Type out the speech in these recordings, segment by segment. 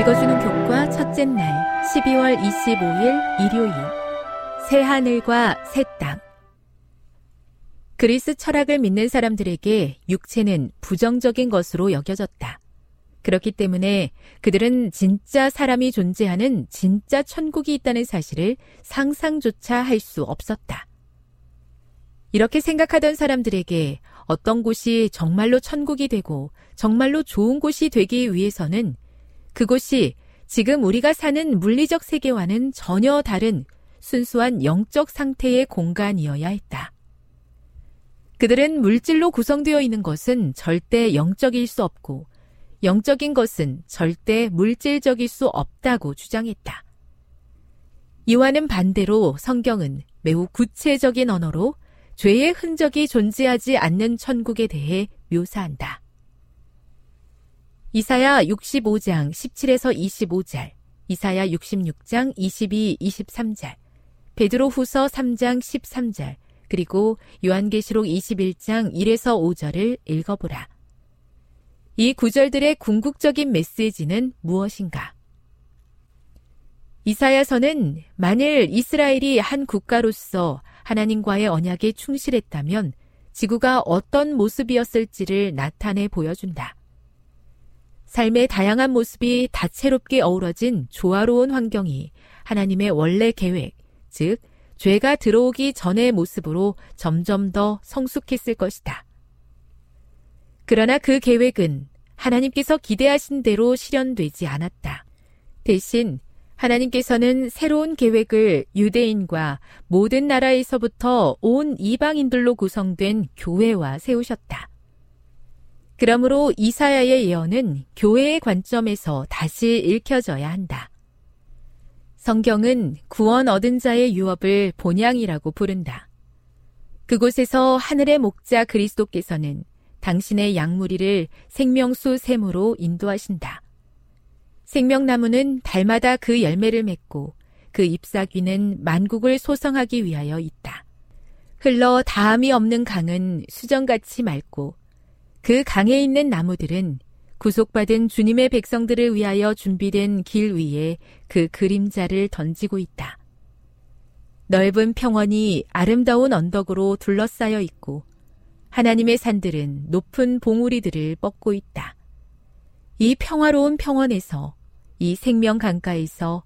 읽어주는 교과 첫째 날 12월 25일 일요일 새하늘과 새 땅 그리스 철학을 믿는 사람들에게 육체는 부정적인 것으로 여겨졌다. 그렇기 때문에 그들은 진짜 사람이 존재하는 진짜 천국이 있다는 사실을 상상조차 할 수 없었다. 이렇게 생각하던 사람들에게 어떤 곳이 정말로 천국이 되고 정말로 좋은 곳이 되기 위해서는 그곳이 지금 우리가 사는 물리적 세계와는 전혀 다른 순수한 영적 상태의 공간이어야 했다. 그들은 물질로 구성되어 있는 것은 절대 영적일 수 없고 영적인 것은 절대 물질적일 수 없다고 주장했다. 이와는 반대로 성경은 매우 구체적인 언어로 죄의 흔적이 존재하지 않는 천국에 대해 묘사한다. 이사야 65장 17에서 25절, 이사야 66장 22, 23절, 베드로 후서 3장 13절, 그리고 요한계시록 21장 1에서 5절을 읽어보라. 이 구절들의 궁극적인 메시지는 무엇인가? 이사야서는 만일 이스라엘이 한 국가로서 하나님과의 언약에 충실했다면 지구가 어떤 모습이었을지를 나타내 보여준다. 삶의 다양한 모습이 다채롭게 어우러진 조화로운 환경이 하나님의 원래 계획, 즉, 죄가 들어오기 전의 모습으로 점점 더 성숙했을 것이다. 그러나 그 계획은 하나님께서 기대하신 대로 실현되지 않았다. 대신 하나님께서는 새로운 계획을 유대인과 모든 나라에서부터 온 이방인들로 구성된 교회와 세우셨다. 그러므로 이사야의 예언은 교회의 관점에서 다시 읽혀져야 한다. 성경은 구원 얻은 자의 유업을 본향이라고 부른다. 그곳에서 하늘의 목자 그리스도께서는 당신의 양무리를 생명수 샘으로 인도하신다. 생명나무는 달마다 그 열매를 맺고 그 잎사귀는 만국을 소성하기 위하여 있다. 흘러 다함이 없는 강은 수정같이 맑고 그 강에 있는 나무들은 구속받은 주님의 백성들을 위하여 준비된 길 위에 그 그림자를 던지고 있다. 넓은 평원이 아름다운 언덕으로 둘러싸여 있고 하나님의 산들은 높은 봉우리들을 뻗고 있다. 이 평화로운 평원에서 이 생명 강가에서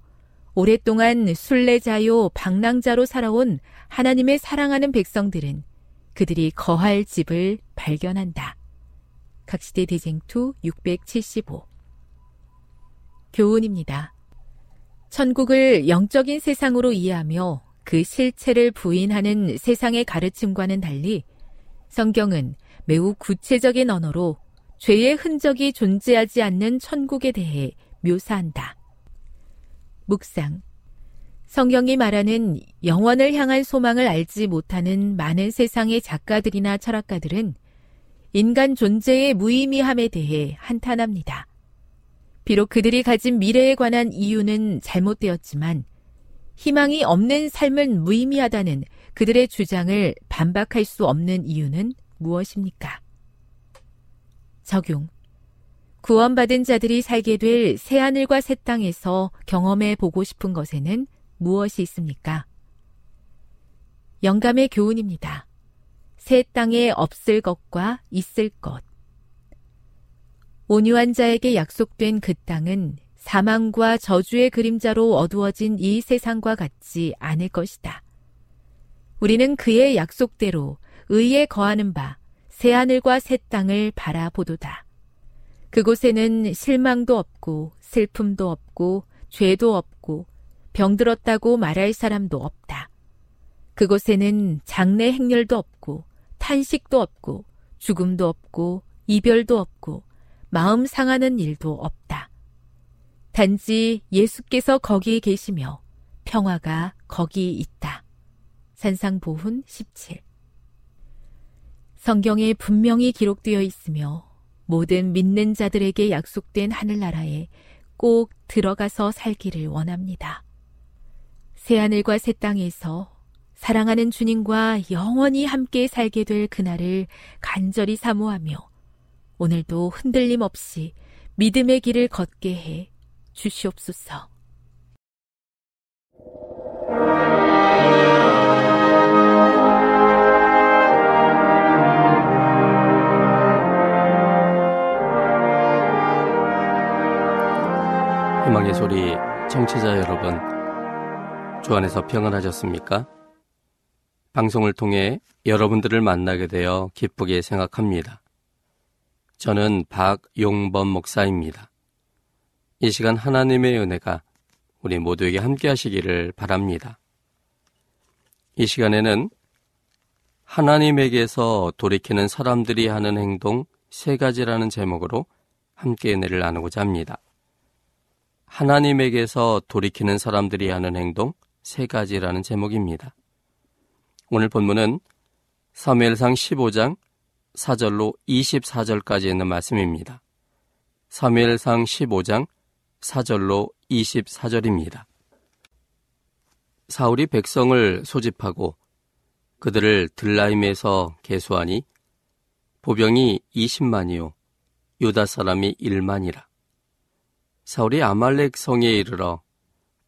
오랫동안 순례자요 방랑자로 살아온 하나님의 사랑하는 백성들은 그들이 거할 집을 발견한다. 각시대 대쟁투 675 교훈입니다. 천국을 영적인 세상으로 이해하며 그 실체를 부인하는 세상의 가르침과는 달리 성경은 매우 구체적인 언어로 죄의 흔적이 존재하지 않는 천국에 대해 묘사한다. 묵상. 성경이 말하는 영원을 향한 소망을 알지 못하는 많은 세상의 작가들이나 철학가들은 인간 존재의 무의미함에 대해 한탄합니다. 비록 그들이 가진 미래에 관한 이유는 잘못되었지만 희망이 없는 삶은 무의미하다는 그들의 주장을 반박할 수 없는 이유는 무엇입니까? 적용. 구원받은 자들이 살게 될 새하늘과 새 땅에서 경험해 보고 싶은 것에는 무엇이 있습니까? 영감의 교훈입니다. 새 땅에 없을 것과 있을 것. 온유한 자에게 약속된 그 땅은 사망과 저주의 그림자로 어두워진 이 세상과 같지 않을 것이다. 우리는 그의 약속대로 의에 거하는 바 새하늘과 새 땅을 바라보도다. 그곳에는 실망도 없고 슬픔도 없고 죄도 없고 병들었다고 말할 사람도 없다. 그곳에는 장래 행렬도 없고 탄식도 없고 죽음도 없고 이별도 없고 마음 상하는 일도 없다. 단지 예수께서 거기에 계시며 평화가 거기 있다. 산상보훈 17 성경에 분명히 기록되어 있으며 모든 믿는 자들에게 약속된 하늘나라에 꼭 들어가서 살기를 원합니다. 새하늘과 새 땅에서 사랑하는 주님과 영원히 함께 살게 될 그날을 간절히 사모하며 오늘도 흔들림 없이 믿음의 길을 걷게 해 주시옵소서. 희망의 소리 청취자 여러분, 주 안에서 평안하셨습니까? 방송을 통해 여러분들을 만나게 되어 기쁘게 생각합니다. 저는 박용범 목사입니다. 이 시간 하나님의 은혜가 우리 모두에게 함께 하시기를 바랍니다. 이 시간에는 하나님에게서 돌이키는 사람들이 하는 행동 세 가지라는 제목으로 함께 은혜를 나누고자 합니다. 하나님에게서 돌이키는 사람들이 하는 행동 세 가지라는 제목입니다. 오늘 본문은 사무엘상 15장 4절로 24절까지 있는 말씀입니다. 사무엘상 15장 4절로 24절입니다. 사울이 백성을 소집하고 그들을 들라임에서 개수하니 보병이 20만이요 유다 사람이 1만이라. 사울이 아말렉 성에 이르러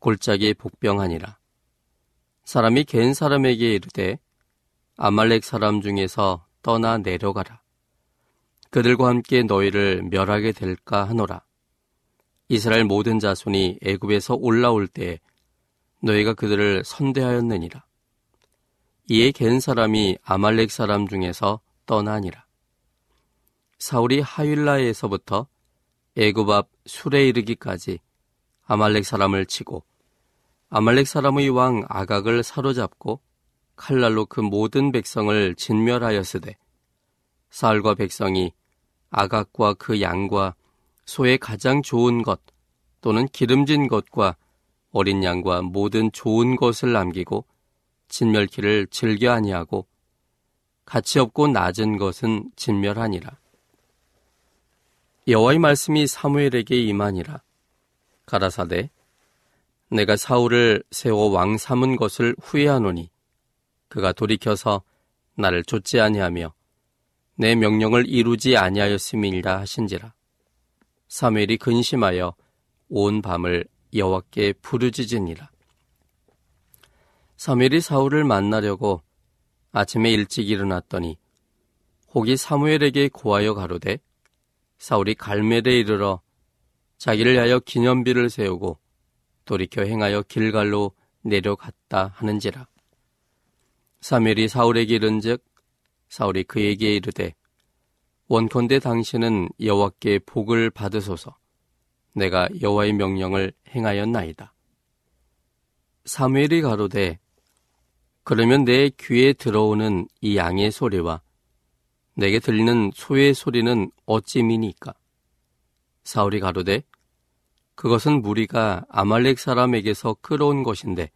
골짜기에 복병하니라. 사람이 갠 사람에게 이르되 아말렉 사람 중에서 떠나 내려가라. 그들과 함께 너희를 멸하게 될까 하노라. 이스라엘 모든 자손이 애굽에서 올라올 때 너희가 그들을 선대하였느니라. 이에 갠 사람이 아말렉 사람 중에서 떠나니라. 사울이 하윌라에서부터 애굽 앞 술에 이르기까지 아말렉 사람을 치고 아말렉 사람의 왕 아각을 사로잡고 칼날로 그 모든 백성을 진멸하였으되 사울과 백성이 아각과 그 양과 소의 가장 좋은 것 또는 기름진 것과 어린 양과 모든 좋은 것을 남기고 진멸키를 즐겨 아니하고 가치 없고 낮은 것은 진멸하니라. 여호와의 말씀이 사무엘에게 임하니라. 가라사대 내가 사울을 세워 왕 삼은 것을 후회하노니 그가 돌이켜서 나를 좇지 아니하며 내 명령을 이루지 아니하였음이니라 하신지라. 사무엘이 근심하여 온 밤을 여호와께 부르짖으니라. 사무엘이 사울을 만나려고 아침에 일찍 일어났더니 혹이 사무엘에게 고하여 가로되 사울이 갈멜에 이르러 자기를 위하여 기념비를 세우고 돌이켜 행하여 길갈로 내려갔다 하는지라. 사멜이 사울에게 이른즉 사울이 그에게 이르되 원컨대 당신은 여호와께 복을 받으소서 내가 여호와의 명령을 행하였나이다. 사무엘이 가로되 그러면 내 귀에 들어오는 이 양의 소리와 내게 들리는 소의 소리는 어찌미니까? 사울이 가로되 그것은 무리가 아말렉 사람에게서 끌어온 것인데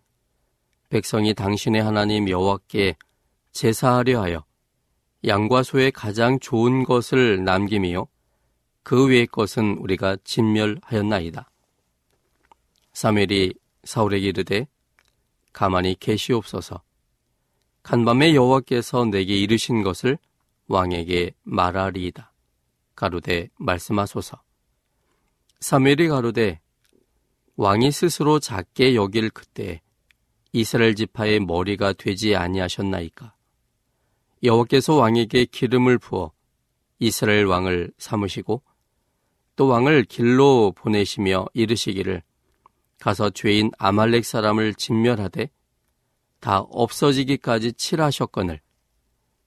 백성이 당신의 하나님 여호와께 제사하려 하여 양과 소의 가장 좋은 것을 남김이요 그 외의 것은 우리가 진멸하였나이다. 사멜이 사울에게 이르되 가만히 계시옵소서 간밤에 여호와께서 내게 이르신 것을 왕에게 말하리이다. 가로되 말씀하소서. 사무엘이 가로되 왕이 스스로 작게 여길 그때 이스라엘 지파의 머리가 되지 아니하셨나이까. 여호와께서 왕에게 기름을 부어 이스라엘 왕을 삼으시고 또 왕을 길로 보내시며 이르시기를 가서 죄인 아말렉 사람을 진멸하되 다 없어지기까지 칠하셨거늘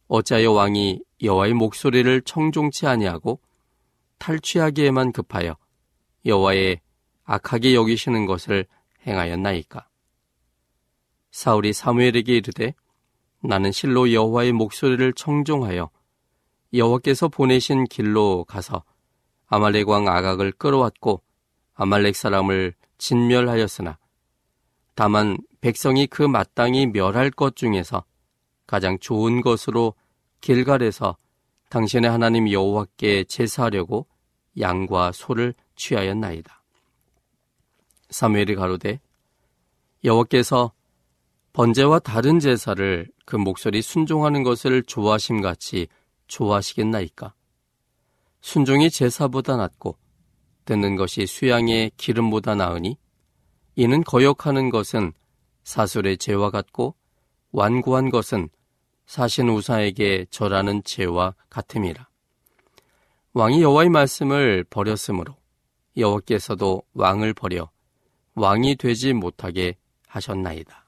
어찌하여 왕이 여호와의 목소리를 청종치 아니하고 탈취하기에만 급하여 여호와의 악하게 여기시는 것을 행하였나이까 사울이 사무엘에게 이르되 나는 실로 여호와의 목소리를 청종하여 여호와께서 보내신 길로 가서 아말렉 왕 아각을 끌어왔고 아말렉 사람을 진멸하였으나 다만 백성이 그 마땅히 멸할 것 중에서 가장 좋은 것으로 길갈에서 당신의 하나님 여호와께 제사하려고 양과 소를 취하였나이다. 사무엘이 가로되 여호와께서 번제와 다른 제사를 그 목소리 순종하는 것을 좋아하심 같이 좋아하시겠나이까? 순종이 제사보다 낫고 듣는 것이 수양의 기름보다 나으니 이는 거역하는 것은 사술의 죄와 같고 완고한 것은 사신 우사에게 절하는 죄와 같음이라. 왕이 여호와의 말씀을 버렸으므로 여호와께서도 왕을 버려 왕이 되지 못하게 하셨나이다.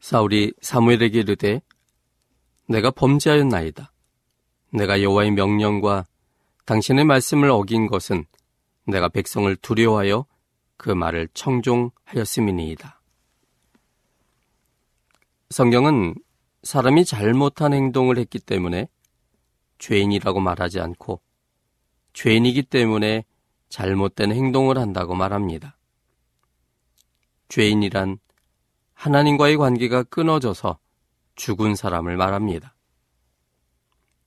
사울이 사무엘에게 이르되 내가 범죄하였나이다. 내가 여호와의 명령과 당신의 말씀을 어긴 것은 내가 백성을 두려워하여 그 말을 청종하였음이니이다. 성경은 사람이 잘못한 행동을 했기 때문에 죄인이라고 말하지 않고 죄인이기 때문에 잘못된 행동을 한다고 말합니다. 죄인이란 하나님과의 관계가 끊어져서 죽은 사람을 말합니다.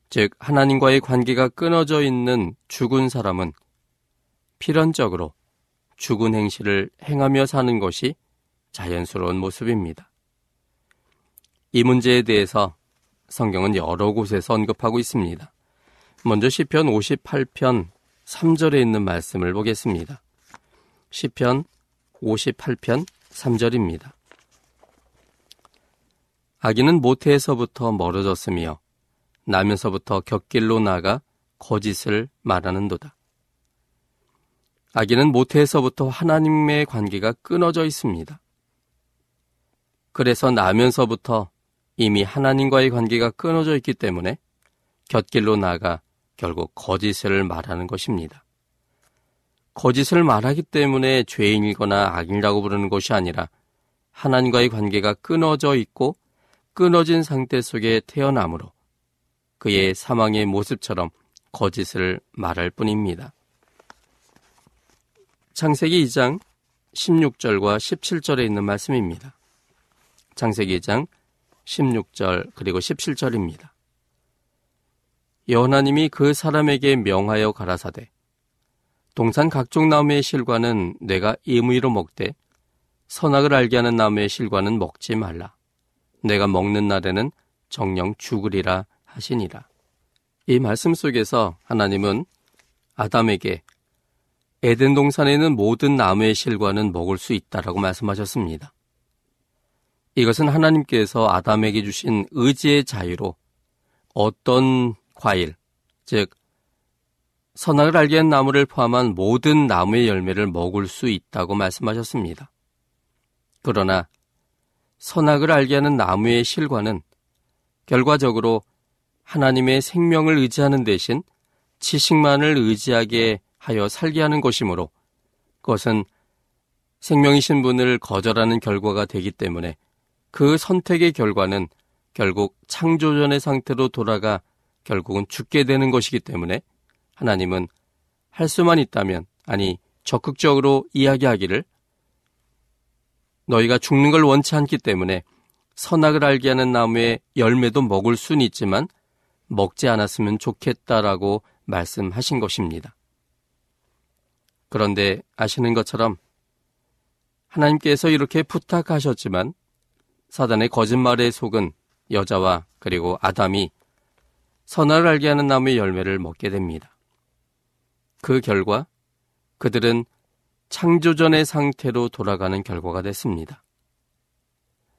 즉, 하나님과의 관계가 끊어져 있는 죽은 사람은 필연적으로 죽은 행실을 행하며 사는 것이 자연스러운 모습입니다. 이 문제에 대해서 성경은 여러 곳에서 언급하고 있습니다. 먼저 시편 58편 3절에 있는 말씀을 보겠습니다. 시편 58편 3절입니다. 아기는 모태에서부터 멀어졌으며 나면서부터 곁길로 나가 거짓을 말하는도다. 아기는 모태에서부터 하나님의 관계가 끊어져 있습니다. 그래서 나면서부터 이미 하나님과의 관계가 끊어져 있기 때문에 곁길로 나가 결국 거짓을 말하는 것입니다. 거짓을 말하기 때문에 죄인이거나 악인이라고 부르는 것이 아니라 하나님과의 관계가 끊어져 있고 끊어진 상태 속에 태어나므로 그의 사망의 모습처럼 거짓을 말할 뿐입니다. 창세기 2장 16절과 17절에 있는 말씀입니다. 창세기 2장 16절 그리고 17절입니다. 여호나님이 그 사람에게 명하여 가라사대 동산 각종 나무의 실과는 내가 임의로 먹되 선악을 알게 하는 나무의 실과는 먹지 말라. 내가 먹는 날에는 정령 죽으리라 하시니라. 이 말씀 속에서 하나님은 아담에게 에덴 동산에 있는 모든 나무의 실과는 먹을 수 있다라고 말씀하셨습니다. 이것은 하나님께서 아담에게 주신 의지의 자유로 어떤 과일, 즉 선악을 알게 한 나무를 포함한 모든 나무의 열매를 먹을 수 있다고 말씀하셨습니다. 그러나 선악을 알게 하는 나무의 실과는 결과적으로 하나님의 생명을 의지하는 대신 지식만을 의지하게 하여 살게 하는 것이므로 그것은 생명이신 분을 거절하는 결과가 되기 때문에 그 선택의 결과는 결국 창조전의 상태로 돌아가 결국은 죽게 되는 것이기 때문에 하나님은 할 수만 있다면, 아니, 적극적으로 이야기하기를 너희가 죽는 걸 원치 않기 때문에 선악을 알게 하는 나무의 열매도 먹을 수는 있지만 먹지 않았으면 좋겠다라고 말씀하신 것입니다. 그런데 아시는 것처럼 하나님께서 이렇게 부탁하셨지만 사단의 거짓말에 속은 여자와 그리고 아담이 선악을 알게 하는 나무의 열매를 먹게 됩니다. 그 결과 그들은 창조전의 상태로 돌아가는 결과가 됐습니다.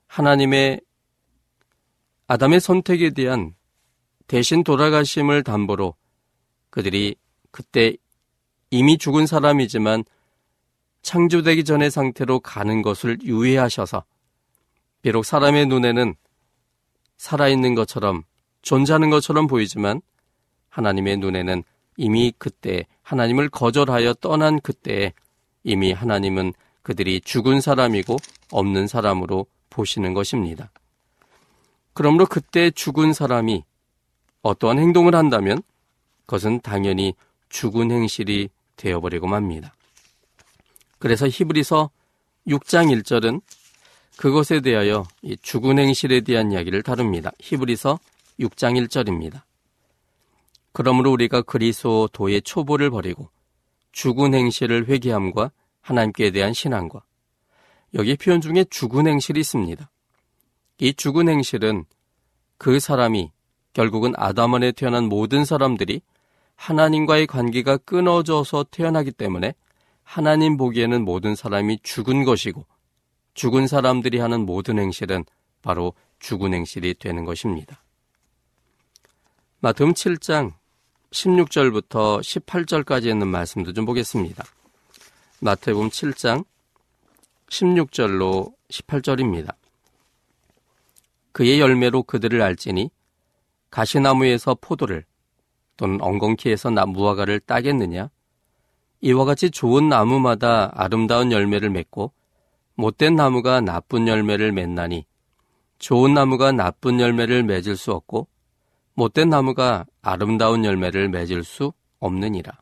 하나님의 아담의 선택에 대한 대신 돌아가심을 담보로 그들이 그때 이미 죽은 사람이지만 창조되기 전의 상태로 가는 것을 유예하셔서 비록 사람의 눈에는 살아있는 것처럼 존재하는 것처럼 보이지만 하나님의 눈에는 이미 그때 하나님을 거절하여 떠난 그때에 이미 하나님은 그들이 죽은 사람이고 없는 사람으로 보시는 것입니다. 그러므로 그때 죽은 사람이 어떠한 행동을 한다면 그것은 당연히 죽은 행실이 되어버리고 맙니다. 그래서 히브리서 6장 1절은 그것에 대하여 죽은 행실에 대한 이야기를 다룹니다. 히브리서 6장 1절입니다. 그러므로 우리가 그리스도의 초보를 버리고 죽은 행실을 회개함과 하나님께 대한 신앙과 여기 표현 중에 죽은 행실이 있습니다. 이 죽은 행실은 그 사람이 결국은 아담 안에 태어난 모든 사람들이 하나님과의 관계가 끊어져서 태어나기 때문에 하나님 보기에는 모든 사람이 죽은 것이고 죽은 사람들이 하는 모든 행실은 바로 죽은 행실이 되는 것입니다. 마태음 7장 16절부터 18절까지 있는 말씀도 좀 보겠습니다. 마태복음 7장 16절로 18절입니다. 그의 열매로 그들을 알지니 가시나무에서 포도를 또는 엉겅퀴에서 무화과를 따겠느냐? 이와 같이 좋은 나무마다 아름다운 열매를 맺고 못된 나무가 나쁜 열매를 맺나니 좋은 나무가 나쁜 열매를 맺을 수 없고 못된 나무가 아름다운 열매를 맺을 수 없느니라.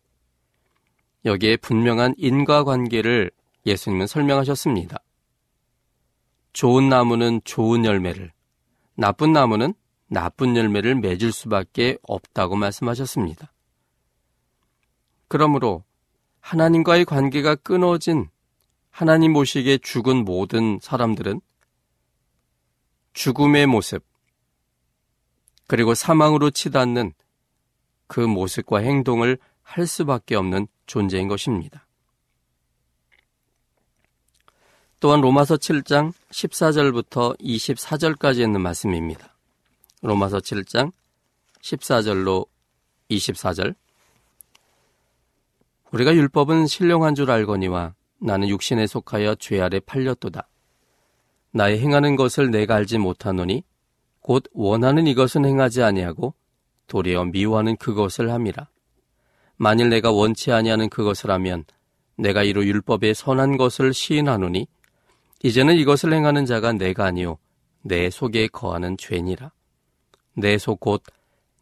여기에 분명한 인과관계를 예수님은 설명하셨습니다. 좋은 나무는 좋은 열매를, 나쁜 나무는 나쁜 열매를 맺을 수밖에 없다고 말씀하셨습니다. 그러므로 하나님과의 관계가 끊어진 하나님 모시기에 죽은 모든 사람들은 죽음의 모습, 그리고 사망으로 치닫는 그 모습과 행동을 할 수밖에 없는 존재인 것입니다. 또한 로마서 7장 14절부터 24절까지 있는 말씀입니다. 로마서 7장 14절로 24절 우리가 율법은 신령한 줄 알거니와 나는 육신에 속하여 죄 아래 팔렸도다. 나의 행하는 것을 내가 알지 못하노니 곧 원하는 이것은 행하지 아니하고 도리어 미워하는 그것을 함이라. 만일 내가 원치 아니하는 그것을 하면 내가 이로 율법의 선한 것을 시인하노니 이제는 이것을 행하는 자가 내가 아니요 내 속에 거하는 죄니라. 내 속 곧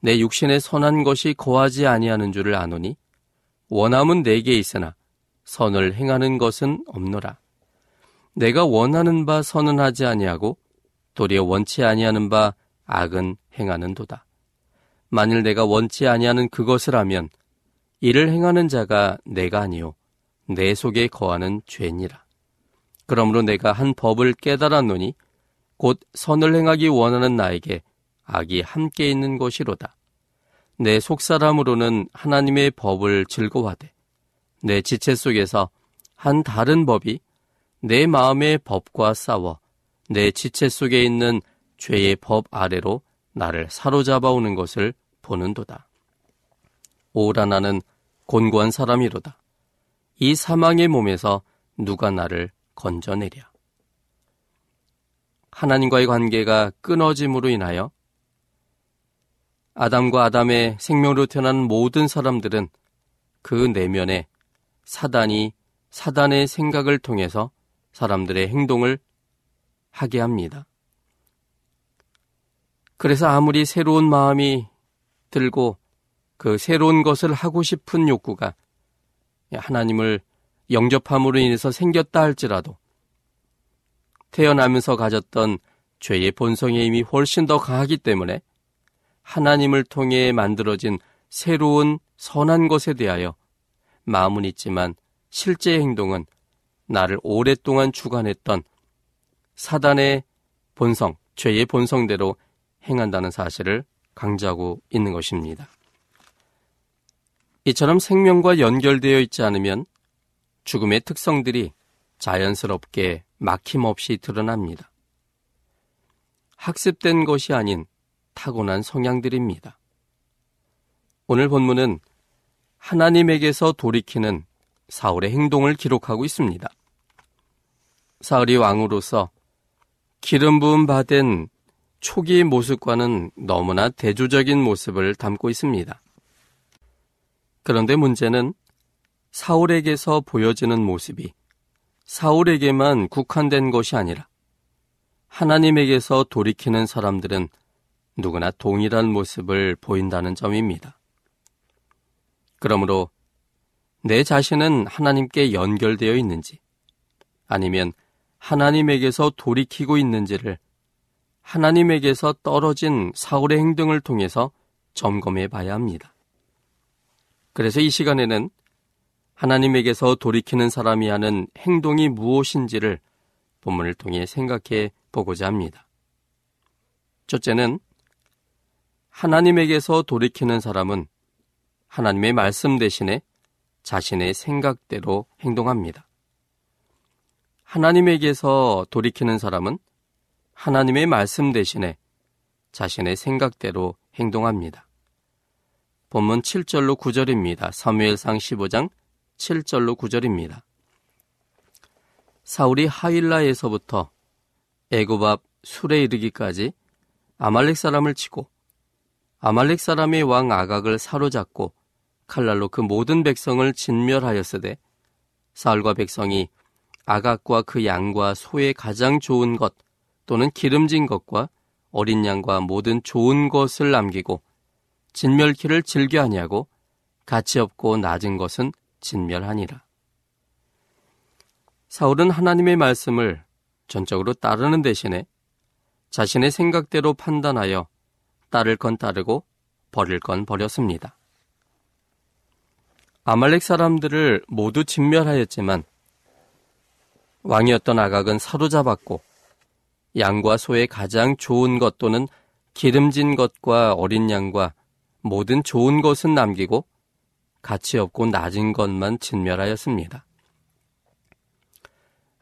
내 육신에 선한 것이 거하지 아니하는 줄을 아노니 원함은 내게 있으나 선을 행하는 것은 없노라. 내가 원하는 바 선은 하지 아니하고 도리어 원치 아니하는 바 악은 행하는도다. 만일 내가 원치 아니하는 그것을 하면 이를 행하는 자가 내가 아니요 내 속에 거하는 죄니라. 그러므로 내가 한 법을 깨달았노니 곧 선을 행하기 원하는 나에게 악이 함께 있는 것이로다. 내 속사람으로는 하나님의 법을 즐거워하되 내 지체 속에서 한 다른 법이 내 마음의 법과 싸워 내 지체 속에 있는 죄의 법 아래로 나를 사로잡아 오는 것을 보는도다. 오라 나는 곤고한 사람이로다. 이 사망의 몸에서 누가 나를 건져내랴. 하나님과의 관계가 끊어짐으로 인하여 아담과 아담의 생명으로 태어난 모든 사람들은 그 내면에 사단이 사단의 생각을 통해서 사람들의 행동을 하게 합니다. 그래서 아무리 새로운 마음이 들고 그 새로운 것을 하고 싶은 욕구가 하나님을 영접함으로 인해서 생겼다 할지라도 태어나면서 가졌던 죄의 본성의 힘이 훨씬 더 강하기 때문에 하나님을 통해 만들어진 새로운 선한 것에 대하여 마음은 있지만 실제 행동은 나를 오랫동안 주관했던 사단의 본성, 죄의 본성대로 행한다는 사실을 강조하고 있는 것입니다. 이처럼 생명과 연결되어 있지 않으면 죽음의 특성들이 자연스럽게 막힘없이 드러납니다. 학습된 것이 아닌 타고난 성향들입니다. 오늘 본문은 하나님에게서 돌이키는 사울의 행동을 기록하고 있습니다. 사울이 왕으로서 기름 부음 받은 초기의 모습과는 너무나 대조적인 모습을 담고 있습니다. 그런데 문제는 사울에게서 보여지는 모습이 사울에게만 국한된 것이 아니라 하나님에게서 돌이키는 사람들은 누구나 동일한 모습을 보인다는 점입니다. 그러므로 내 자신은 하나님께 연결되어 있는지 아니면 하나님에게서 돌이키고 있는지를 하나님에게서 떨어진 사울의 행동을 통해서 점검해 봐야 합니다. 그래서 이 시간에는 하나님에게서 돌이키는 사람이 하는 행동이 무엇인지를 본문을 통해 생각해 보고자 합니다. 첫째는 하나님에게서 돌이키는 사람은 하나님의 말씀 대신에 자신의 생각대로 행동합니다. 하나님에게서 돌이키는 사람은 하나님의 말씀 대신에 자신의 생각대로 행동합니다. 본문 7절로 9절입니다. 사무엘상 15장 7절로 9절입니다. 사울이 하일라에서부터 앞 술에 이르기까지 아말렉 사람을 치고 아말렉 사람의 왕 아각을 사로잡고 칼날로 그 모든 백성을 진멸하였으되 사울과 백성이 아각과 그 양과 소의 가장 좋은 것 또는 기름진 것과 어린 양과 모든 좋은 것을 남기고 진멸키를 즐겨 하냐고 가치 없고 낮은 것은 진멸하니라. 사울은 하나님의 말씀을 전적으로 따르는 대신에 자신의 생각대로 판단하여 따를 건 따르고 버릴 건 버렸습니다. 아말렉 사람들을 모두 진멸하였지만 왕이었던 아각은 사로잡았고 양과 소의 가장 좋은 것 또는 기름진 것과 어린 양과 모든 좋은 것은 남기고 가치 없고 낮은 것만 진멸하였습니다.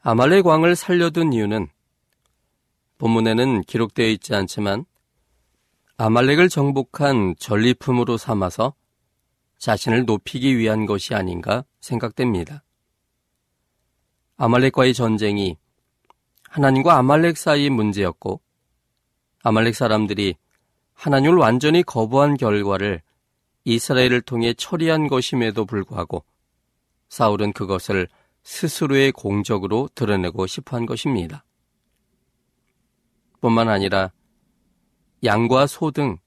아말렉 왕을 살려둔 이유는 본문에는 기록되어 있지 않지만 아말렉을 정복한 전리품으로 삼아서 자신을 높이기 위한 것이 아닌가 생각됩니다. 아말렉과의 전쟁이 하나님과 아말렉 사이의 문제였고 아말렉 사람들이 하나님을 완전히 거부한 결과를 이스라엘을 통해 처리한 것임에도 불구하고 사울은 그것을 스스로의 공적으로 드러내고 싶어 한 것입니다. 뿐만 아니라 양과 소 등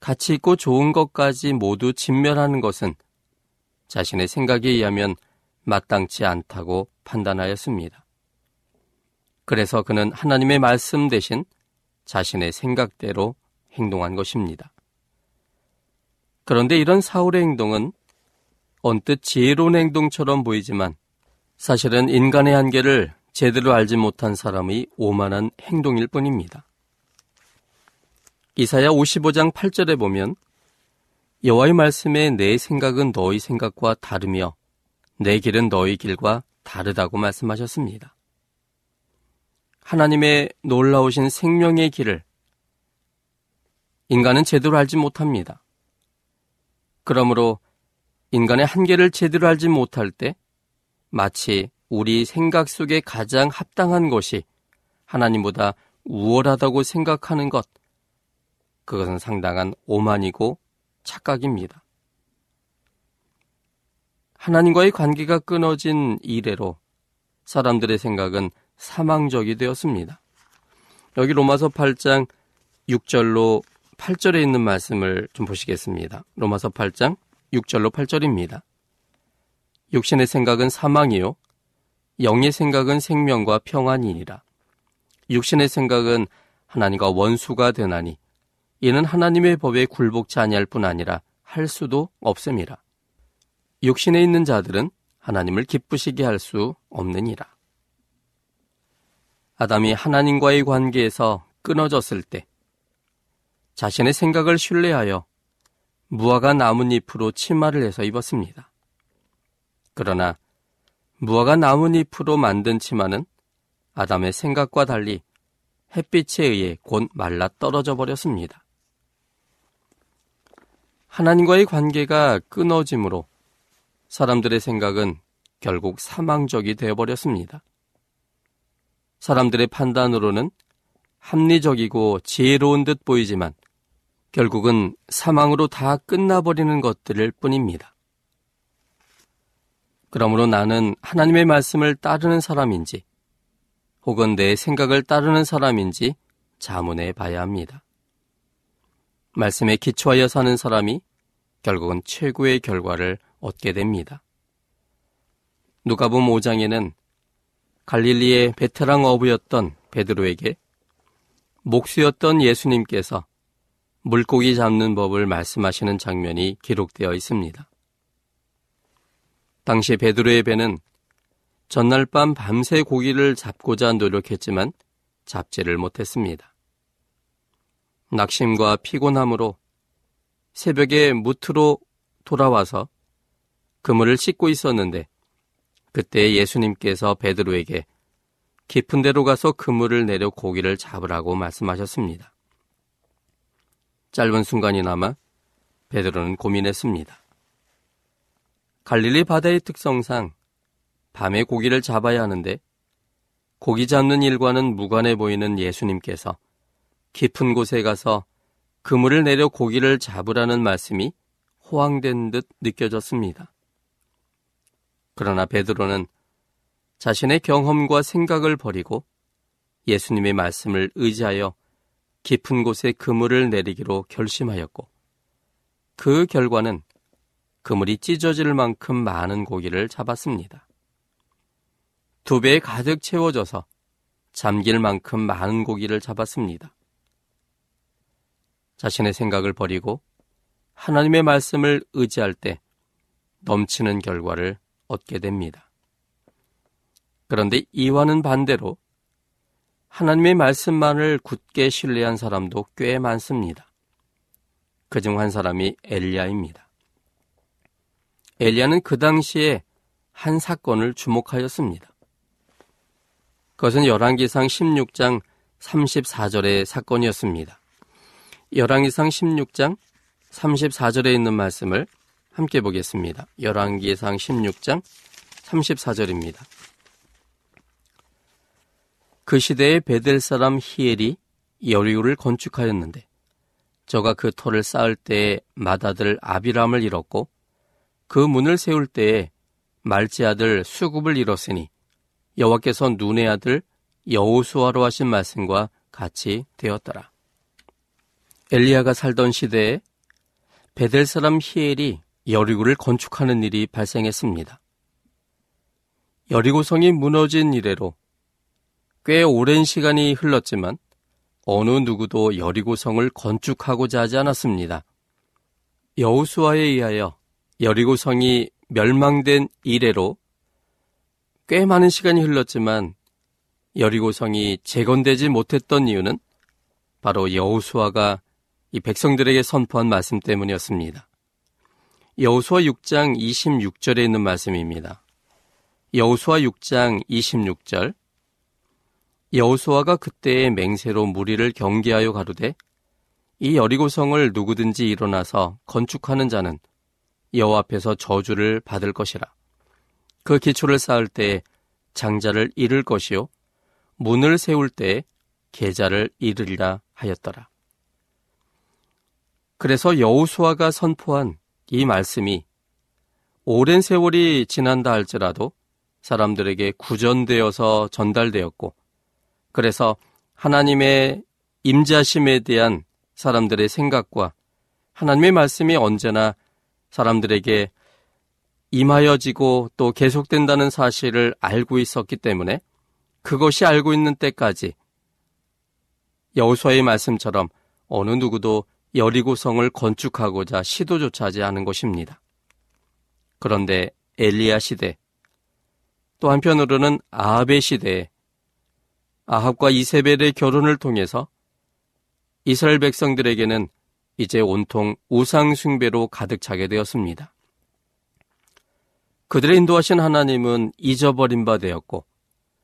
가치 있고 좋은 것까지 모두 진멸하는 것은 자신의 생각에 의하면 마땅치 않다고 판단하였습니다. 그래서 그는 하나님의 말씀 대신 자신의 생각대로 행동한 것입니다. 그런데 이런 사울의 행동은 언뜻 지혜로운 행동처럼 보이지만 사실은 인간의 한계를 제대로 알지 못한 사람의 오만한 행동일 뿐입니다. 이사야 55장 8절에 보면 여호와의 말씀에 내 생각은 너희 생각과 다르며 내 길은 너희 길과 다르다고 말씀하셨습니다. 하나님의 놀라우신 생명의 길을 인간은 제대로 알지 못합니다. 그러므로 인간의 한계를 제대로 알지 못할 때 마치 우리 생각 속에 가장 합당한 것이 하나님보다 우월하다고 생각하는 것, 그것은 상당한 오만이고 착각입니다. 하나님과의 관계가 끊어진 이래로 사람들의 생각은 사망적이 되었습니다. 여기 로마서 8장 6절로 8절에 있는 말씀을 좀 보시겠습니다. 로마서 8장 6절로 8절입니다. 육신의 생각은 사망이요. 영의 생각은 생명과 평안이니라. 육신의 생각은 하나님과 원수가 되나니 이는 하나님의 법에 굴복치 아니할 뿐 아니라 할 수도 없음이라. 육신에 있는 자들은 하나님을 기쁘시게 할 수 없느니라. 아담이 하나님과의 관계에서 끊어졌을 때 자신의 생각을 신뢰하여 무화과 나뭇잎으로 치마를 해서 입었습니다. 그러나 무화과 나뭇잎으로 만든 치마는 아담의 생각과 달리 햇빛에 의해 곧 말라 떨어져 버렸습니다. 하나님과의 관계가 끊어짐으로 사람들의 생각은 결국 사망적이 되어버렸습니다. 사람들의 판단으로는 합리적이고 지혜로운 듯 보이지만 결국은 사망으로 다 끝나버리는 것들일 뿐입니다. 그러므로 나는 하나님의 말씀을 따르는 사람인지 혹은 내 생각을 따르는 사람인지 자문해 봐야 합니다. 말씀에 기초하여 사는 사람이 결국은 최고의 결과를 얻게 됩니다. 누가복음 5장에는 갈릴리의 베테랑 어부였던 베드로에게 목수였던 예수님께서 물고기 잡는 법을 말씀하시는 장면이 기록되어 있습니다. 당시 베드로의 배는 전날 밤 밤새 고기를 잡고자 노력했지만 잡지를 못했습니다. 낙심과 피곤함으로 새벽에 무트로 돌아와서 그물을 씻고 있었는데 그때 예수님께서 베드로에게 깊은 데로 가서 그물을 내려 고기를 잡으라고 말씀하셨습니다. 짧은 순간이나마 베드로는 고민했습니다. 갈릴리 바다의 특성상 밤에 고기를 잡아야 하는데 고기 잡는 일과는 무관해 보이는 예수님께서 깊은 곳에 가서 그물을 내려 고기를 잡으라는 말씀이 호황된 듯 느껴졌습니다. 그러나 베드로는 자신의 경험과 생각을 버리고 예수님의 말씀을 의지하여 깊은 곳에 그물을 내리기로 결심하였고 그 결과는 그물이 찢어질 만큼 많은 고기를 잡았습니다. 두 배에 가득 채워져서 잠길 만큼 많은 고기를 잡았습니다. 자신의 생각을 버리고 하나님의 말씀을 의지할 때 넘치는 결과를 얻게 됩니다. 그런데 이와는 반대로 하나님의 말씀만을 굳게 신뢰한 사람도 꽤 많습니다. 그 중 한 사람이 엘리야입니다. 엘리야는 그 당시에 한 사건을 주목하였습니다. 그것은 열왕기상 16장 34절의 사건이었습니다. 열왕기상 16장 34절에 있는 말씀을 함께 보겠습니다. 열왕기상 16장 34절입니다. 그 시대에 베델 사람 히엘이 여리우를 건축하였는데 저가 그 터를 쌓을 때에 맏아들 아비람을 잃었고 그 문을 세울 때에 말지 아들 수굽을 잃었으니 여호와께서 눈의 아들 여호수아로 하신 말씀과 같이 되었더라. 엘리야가 살던 시대에 베델 사람 히엘이 여리고를 건축하는 일이 발생했습니다. 여리고성이 무너진 이래로 꽤 오랜 시간이 흘렀지만 어느 누구도 여리고성을 건축하고자 하지 않았습니다. 여우수아에 의하여 여리고성이 멸망된 이래로 꽤 많은 시간이 흘렀지만 여리고성이 재건되지 못했던 이유는 바로 여우수아가 이 백성들에게 선포한 말씀 때문이었습니다. 여우수아 6장 26절에 있는 말씀입니다. 여우수아 6장 26절 여우수아가 그때의 맹세로 무리를 경계하여 가로되 이 여리고성을 누구든지 일어나서 건축하는 자는 여호와 앞에서 저주를 받을 것이라. 그 기초를 쌓을 때 장자를 잃을 것이요 문을 세울 때 계좌를 잃으리라 하였더라. 그래서 여우수아가 선포한 이 말씀이 오랜 세월이 지난다 할지라도 사람들에게 구전되어서 전달되었고 그래서 하나님의 임자심에 대한 사람들의 생각과 하나님의 말씀이 언제나 사람들에게 임하여지고 또 계속된다는 사실을 알고 있었기 때문에 그것이 알고 있는 때까지 여호수아의 말씀처럼 어느 누구도 여리고성을 건축하고자 시도조차 하지 않은 것입니다. 그런데 엘리야 시대 또 한편으로는 아합의 시대에 아합과 이세벨의 결혼을 통해서 이스라엘 백성들에게는 이제 온통 우상 숭배로 가득 차게 되었습니다. 그들의 인도하신 하나님은 잊어버린 바 되었고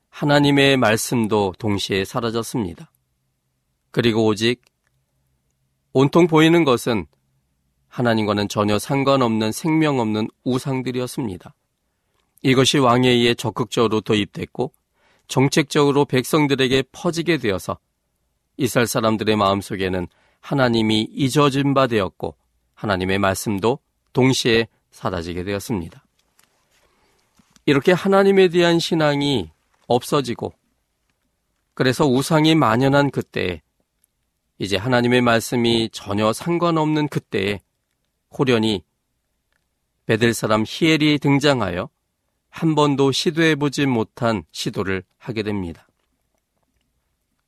하나님의 말씀도 동시에 사라졌습니다. 그리고 오직 온통 보이는 것은 하나님과는 전혀 상관없는 생명 없는 우상들이었습니다. 이것이 왕에 의해 적극적으로 도입됐고 정책적으로 백성들에게 퍼지게 되어서 이스라엘 사람들의 마음속에는 하나님이 잊어진 바 되었고 하나님의 말씀도 동시에 사라지게 되었습니다. 이렇게 하나님에 대한 신앙이 없어지고 그래서 우상이 만연한 그때에 이제 하나님의 말씀이 전혀 상관없는 그때에 호련히 베델 사람 히엘이 등장하여 한 번도 시도해보지 못한 시도를 하게 됩니다.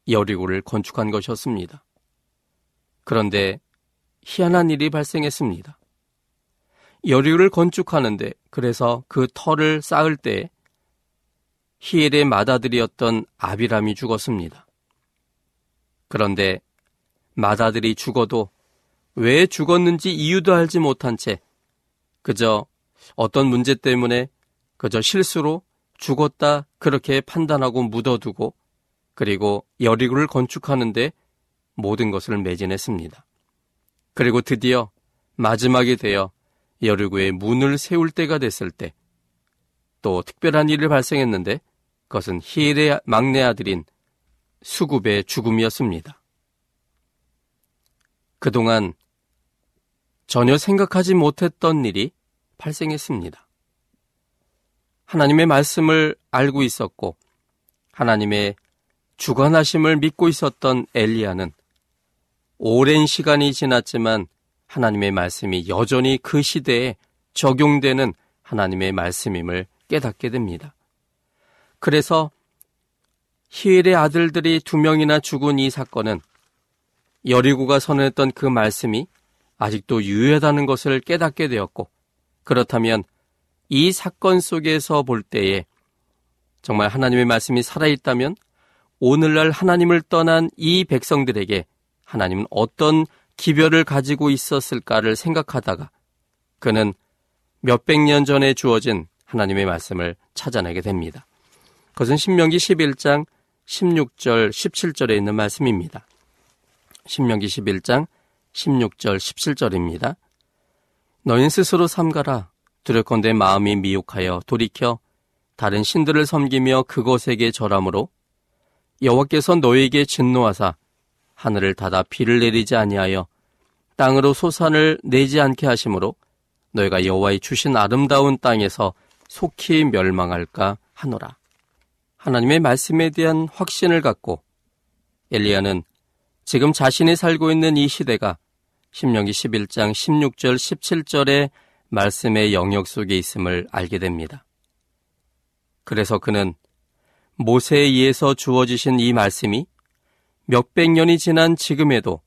여리고를 건축한 것이었습니다. 그런데 희한한 일이 발생했습니다. 여리고를 건축하는데 그래서 그 터를 쌓을 때 히엘의 맏아들이었던 아비람이 죽었습니다. 그런데 맏아들이 죽어도 왜 죽었는지 이유도 알지 못한 채 그저 어떤 문제 때문에 그저 실수로 죽었다 그렇게 판단하고 묻어두고 그리고 여리고를 건축하는데 모든 것을 매진했습니다. 그리고 드디어 마지막이 되어 여리고의 문을 세울 때가 됐을 때 또 특별한 일이 발생했는데 그것은 히엘의 막내 아들인 수굽의 죽음이었습니다. 그동안 전혀 생각하지 못했던 일이 발생했습니다. 하나님의 말씀을 알고 있었고 하나님의 주관하심을 믿고 있었던 엘리야는 오랜 시간이 지났지만 하나님의 말씀이 여전히 그 시대에 적용되는 하나님의 말씀임을 깨닫게 됩니다. 그래서 히엘의 아들들이 두 명이나 죽은 이 사건은 여리고가 선언했던 그 말씀이 아직도 유효하다는 것을 깨닫게 되었고 그렇다면 이 사건 속에서 볼 때에 정말 하나님의 말씀이 살아있다면 오늘날 하나님을 떠난 이 백성들에게 하나님은 어떤 기별을 가지고 있었을까를 생각하다가 그는 몇백 년 전에 주어진 하나님의 말씀을 찾아내게 됩니다. 그것은 신명기 11장 16절, 17절에 있는 말씀입니다. 신명기 11장 16절, 17절입니다. 너희 스스로 삼가라. 두렵건대 마음이 미혹하여 돌이켜 다른 신들을 섬기며 그것에게 절함으로 여호와께서 너에게 진노하사 하늘을 닫아 비를 내리지 아니하여 땅으로 소산을 내지 않게 하심으로 너희가 여호와의 주신 아름다운 땅에서 속히 멸망할까 하노라. 하나님의 말씀에 대한 확신을 갖고 엘리야는 지금 자신이 살고 있는 이 시대가 신명기 11장 16절 17절의 말씀의 영역 속에 있음을 알게 됩니다. 그래서 그는 모세에 의해서 주어지신 이 말씀이 몇백 년이 지난 지금에도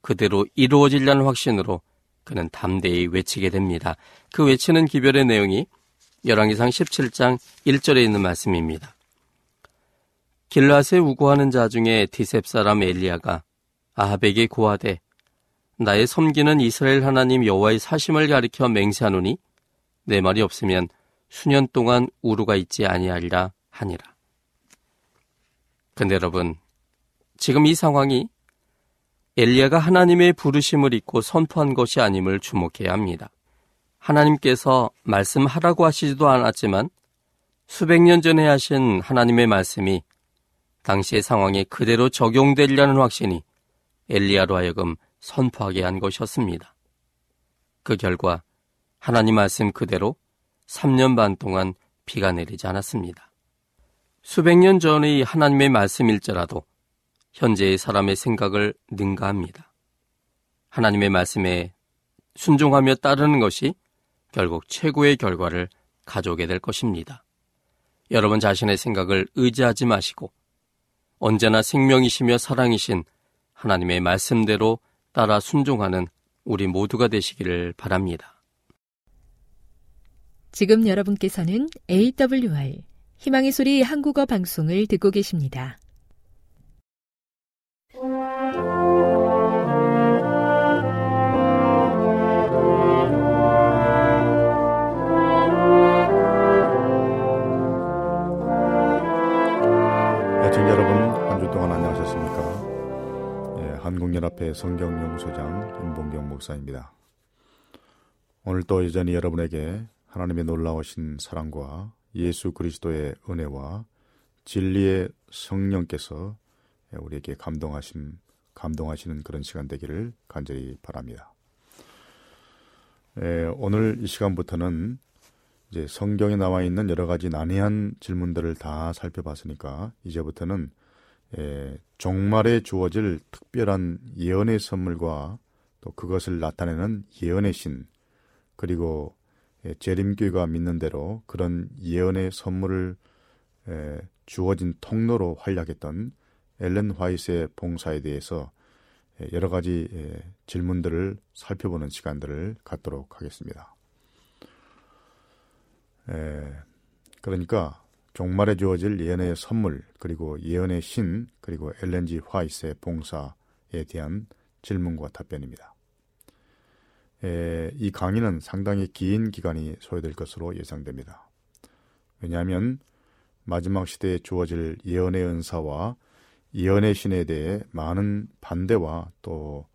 그대로 이루어질라는 확신으로 그는 담대히 외치게 됩니다. 그 외치는 기별의 내용이 열왕기상 17장 1절에 있는 말씀입니다. 길라스에 우고하는 자 중에 디셉 사람 엘리야가 아합에게 고하되 나의 섬기는 이스라엘 하나님 여호와의 사심을 가리켜 맹세하노니 내 말이 없으면 수년 동안 우루가 있지 아니하리라 하니라. 근데 여러분 지금 이 상황이 엘리야가 하나님의 부르심을 잊고 선포한 것이 아님을 주목해야 합니다. 하나님께서 말씀하라고 하시지도 않았지만 수백 년 전에 하신 하나님의 말씀이 당시의 상황에 그대로 적용되리라는 확신이 엘리야로 하여금 선포하게 한 것이었습니다. 그 결과 하나님 말씀 그대로 3년 반 동안 비가 내리지 않았습니다. 수백 년 전의 하나님의 말씀일지라도 현재의 사람의 생각을 능가합니다. 하나님의 말씀에 순종하며 따르는 것이 결국 최고의 결과를 가져오게 될 것입니다. 여러분 자신의 생각을 의지하지 마시고 언제나 생명이시며 사랑이신 하나님의 말씀대로 따라 순종하는 우리 모두가 되시기를 바랍니다. 지금 여러분께서는 AWR 희망의 소리 한국어 방송을 듣고 계십니다. 한국연합회 성경연구소장 임봉경 목사입니다. 오늘 또 여전히 여러분에게 하나님의 놀라우신 사랑과 예수 그리스도의 은혜와 진리의 성령께서 우리에게 감동하신 감동하시는 그런 시간 되기를 간절히 바랍니다. 예, 오늘 이 시간부터는 이제 성경에 나와 있는 여러 가지 난해한 질문들을 다 살펴봤으니까 이제부터는 예, 종말에 주어질 특별한 예언의 선물과 또 그것을 나타내는 예언의 신 그리고 예, 재림교회가 믿는 대로 그런 예언의 선물을 예, 주어진 통로로 활약했던 엘렌 화이트의 봉사에 대해서 예, 여러 가지 예, 질문들을 살펴보는 시간들을 갖도록 하겠습니다. 에, 그러니까 종말에 주어질 예언의 선물 그리고 예언의 신 그리고 엘렌지 화이스의 봉사에 대한 질문과 답변입니다. 에, 이 강의는 상당히 긴 기간이 소요될 것으로 예상됩니다. 왜냐하면 마지막 시대에 주어질 예언의 은사와 예언의 신에 대해 많은 반대와 또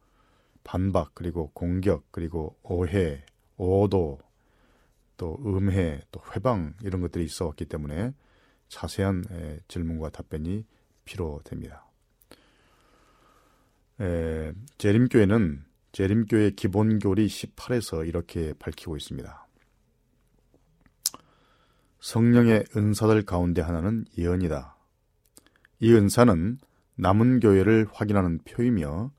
반박 그리고 공격 그리고 오해, 오도 또 음해, 또 회방 이런 것들이 있어 왔기 때문에 자세한 질문과 답변이 필요됩니다. 에, 재림교회는 재림교회 기본교리 18에서 이렇게 밝히고 있습니다. 성령의 은사들 가운데 하나는 예언이다. 이 은사는 남은 교회를 확인하는 표이며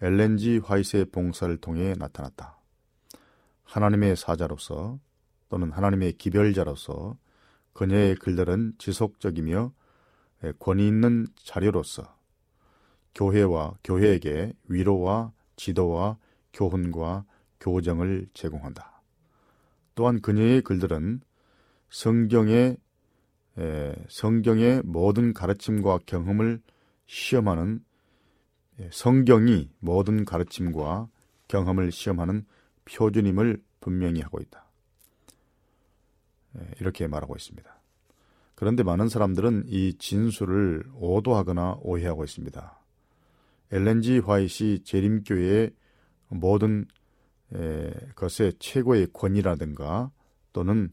엘렌지 화이트의 봉사를 통해 나타났다. 하나님의 사자로서 또는 하나님의 기별자로서 그녀의 글들은 지속적이며 권위 있는 자료로서 교회와 교회에게 위로와 지도와 교훈과 교정을 제공한다. 또한 그녀의 글들은 성경의 성경의 모든 가르침과 경험을 시험하는 성경이 모든 가르침과 경험을 시험하는 표준임을 분명히 하고 있다. 예, 이렇게 말하고 있습니다. 그런데 많은 사람들은 이 진술을 오도하거나 오해하고 있습니다. 엘렌지 화이시 재림교회의 모든 것의 최고의 권위라든가 또는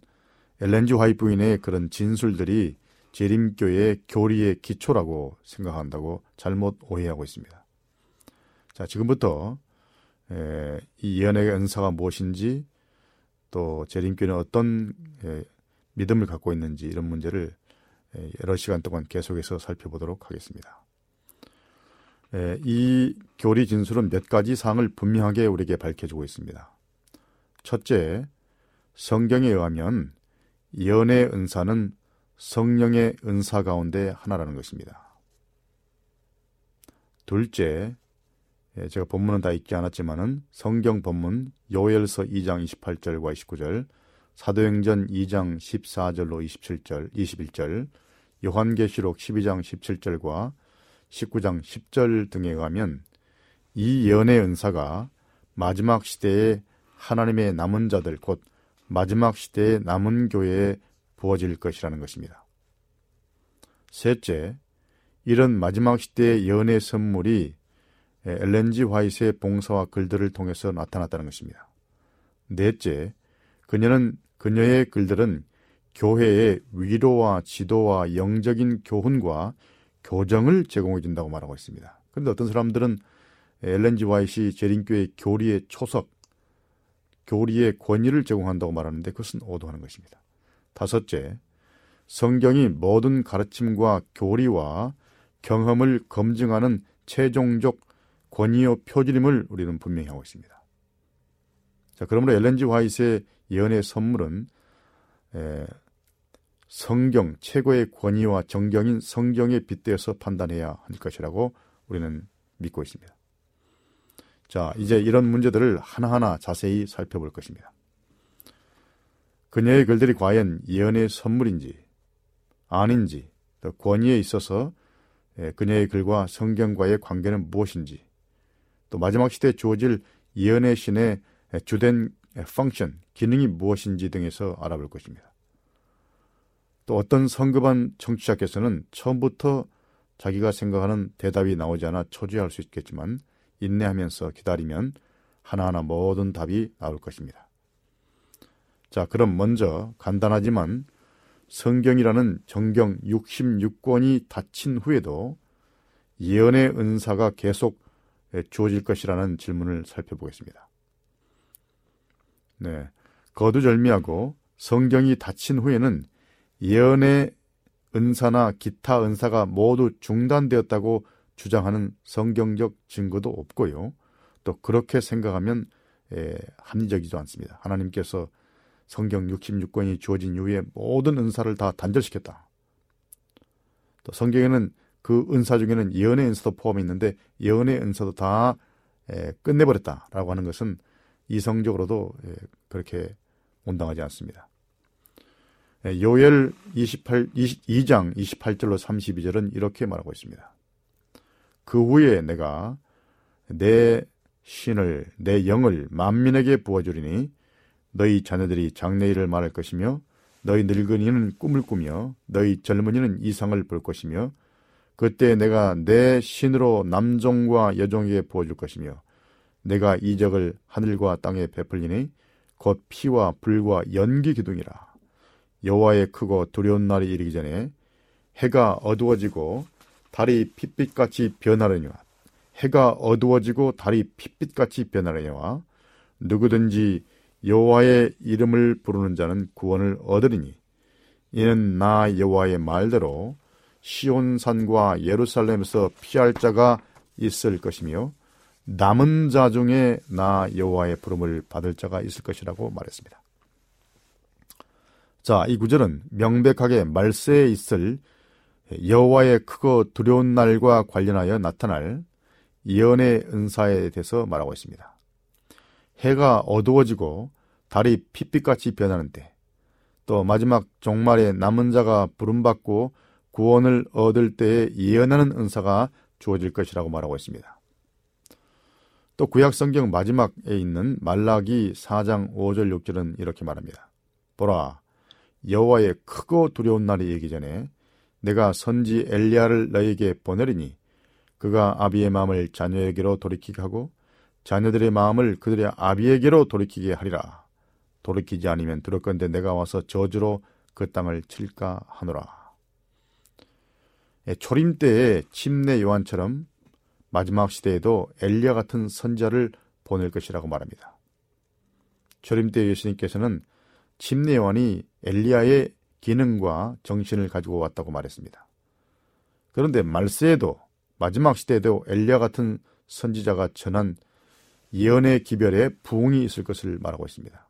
엘렌지 화이 부인의 그런 진술들이 재림교회의 교리의 기초라고 생각한다고 잘못 오해하고 있습니다. 자, 지금부터 이 예언의 은사가 무엇인지 또 재림교는 어떤 예, 믿음을 갖고 있는지 이런 문제를 예, 여러 시간 동안 계속해서 살펴보도록 하겠습니다. 예, 이 교리 진술은 몇 가지 사항을 분명하게 우리에게 밝혀주고 있습니다. 첫째, 성경에 의하면 예언의 은사는 성령의 은사 가운데 하나라는 것입니다. 둘째, 예, 제가 본문은 다 읽지 않았지만은 성경 본문 요엘서 2장 28절과 29절, 사도행전 2장 14절로 27절, 21절, 요한계시록 12장 17절과 19장 10절 등에 가면 이 예언의 은사가 마지막 시대에 하나님의 남은 자들 곧 마지막 시대의 남은 교회에 부어질 것이라는 것입니다. 셋째, 이런 마지막 시대의 예언의 선물이 엘렌지 화이트의 봉사와 글들을 통해서 나타났다는 것입니다. 넷째, 그녀는 그녀의 글들은 교회의 위로와 지도와 영적인 교훈과 교정을 제공해 준다고 말하고 있습니다. 그런데 어떤 사람들은 엘렌지 와이시 재림교회 교리의 초석, 교리의 권위를 제공한다고 말하는데 그것은 오도하는 것입니다. 다섯째, 성경이 모든 가르침과 교리와 경험을 검증하는 최종적 권위의 표준임을 우리는 분명히 하고 있습니다. 자, 그러므로 엘렌지 화이트의 예언의 선물은 에, 성경 최고의 권위와 정경인 성경에 빗대어서 판단해야 할 것이라고 우리는 믿고 있습니다. 자, 이제 이런 문제들을 하나하나 자세히 살펴볼 것입니다. 그녀의 글들이 과연 예언의 선물인지 아닌지 또 권위에 있어서 그녀의 글과 성경과의 관계는 무엇인지 또 마지막 시대에 주어질 예언의 신의 주된 펑션, 기능이 무엇인지 등에서 알아볼 것입니다. 또 어떤 성급한 청취자께서는 처음부터 자기가 생각하는 대답이 나오지 않아 초조할 수 있겠지만 인내하면서 기다리면 하나하나 모든 답이 나올 것입니다. 자, 그럼 먼저 간단하지만 성경이라는 정경 66권이 닫힌 후에도 예언의 은사가 계속 주어질 것이라는 질문을 살펴보겠습니다. 네. 거두절미하고 성경이 닫힌 후에는 예언의 은사나 기타 은사가 모두 중단되었다고 주장하는 성경적 증거도 없고요. 또 그렇게 생각하면 에, 합리적이지 않습니다. 하나님께서 성경 66권이 주어진 이후에 모든 은사를 다 단절시켰다. 또 성경에는 그 은사 중에는 예언의 은사도 포함이 있는데 예언의 은사도 다 에, 끝내버렸다라고 하는 것은 이성적으로도 에, 그렇게 온당하지 않습니다. 요엘 28, 22장 28절로 32절은 이렇게 말하고 있습니다. 그 후에 내가 내 신을 내 영을 만민에게 부어주리니 너희 자녀들이 장래일을 말할 것이며 너희 늙은이는 꿈을 꾸며 너희 젊은이는 이상을 볼 것이며 그때 내가 내 신으로 남종과 여종에게 부어줄 것이며 내가 이적을 하늘과 땅에 베풀리니 곧 피와 불과 연기 기둥이라. 여호와의 크고 두려운 날이 이르기 전에 해가 어두워지고 달이 핏빛같이 변하려니와 해가 어두워지고 달이 핏빛같이 변하려니와 누구든지 여호와의 이름을 부르는 자는 구원을 얻으리니 이는 나 여호와의 말대로 시온산과 예루살렘에서 피할 자가 있을 것이며 남은 자 중에 나 여호와의 부름을 받을 자가 있을 것이라고 말했습니다. 자, 이 구절은 명백하게 말세에 있을 여호와의 크고 두려운 날과 관련하여 나타날 예언의 은사에 대해서 말하고 있습니다. 해가 어두워지고 달이 핏빛같이 변하는 때, 또 마지막 종말에 남은 자가 부름받고 구원을 얻을 때에 예언하는 은사가 주어질 것이라고 말하고 있습니다. 또 구약 성경 마지막에 있는 말라기 4장 5절 6절은 이렇게 말합니다. 보라 여호와의 크고 두려운 날이 이기 전에 내가 선지 엘리야를 너에게 보내리니 그가 아비의 마음을 자녀에게로 돌이키게 하고 자녀들의 마음을 그들의 아비에게로 돌이키게 하리라. 돌이키지 않으면 들었건대 내가 와서 저주로 그 땅을 칠까 하노라. 예, 초림 때의 침례 요한처럼 마지막 시대에도 엘리야 같은 선자를 보낼 것이라고 말합니다. 초림 때 예수님께서는 침례 요한이 엘리야의 기능과 정신을 가지고 왔다고 말했습니다. 그런데 말세에도 마지막 시대에도 엘리야 같은 선지자가 전한 예언의 기별에 부흥이 있을 것을 말하고 있습니다.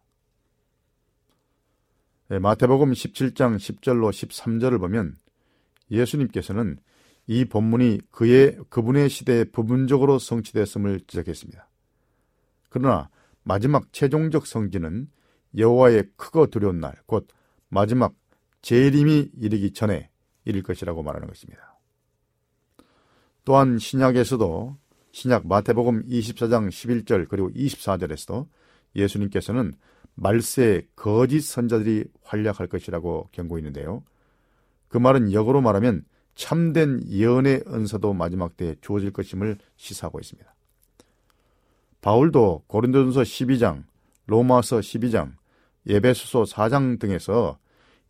네, 마태복음 17장 10절로 13절을 보면 예수님께서는 이 본문이 그의 그분의 시대에 부분적으로 성취됐음을 지적했습니다. 그러나 마지막 최종적 성지는 여호와의 크고 두려운 날, 곧 마지막 재림이 이르기 전에 이를 것이라고 말하는 것입니다. 또한 신약에서도 신약 마태복음 24장 11절 그리고 24절에서도 예수님께서는 말세 거짓 선자들이 활약할 것이라고 경고했는데요. 그 말은 역으로 말하면 참된 예언의 은사도 마지막 때에 주어질 것임을 시사하고 있습니다. 바울도 고린도전서 12장, 로마서 12장, 예배소서 4장 등에서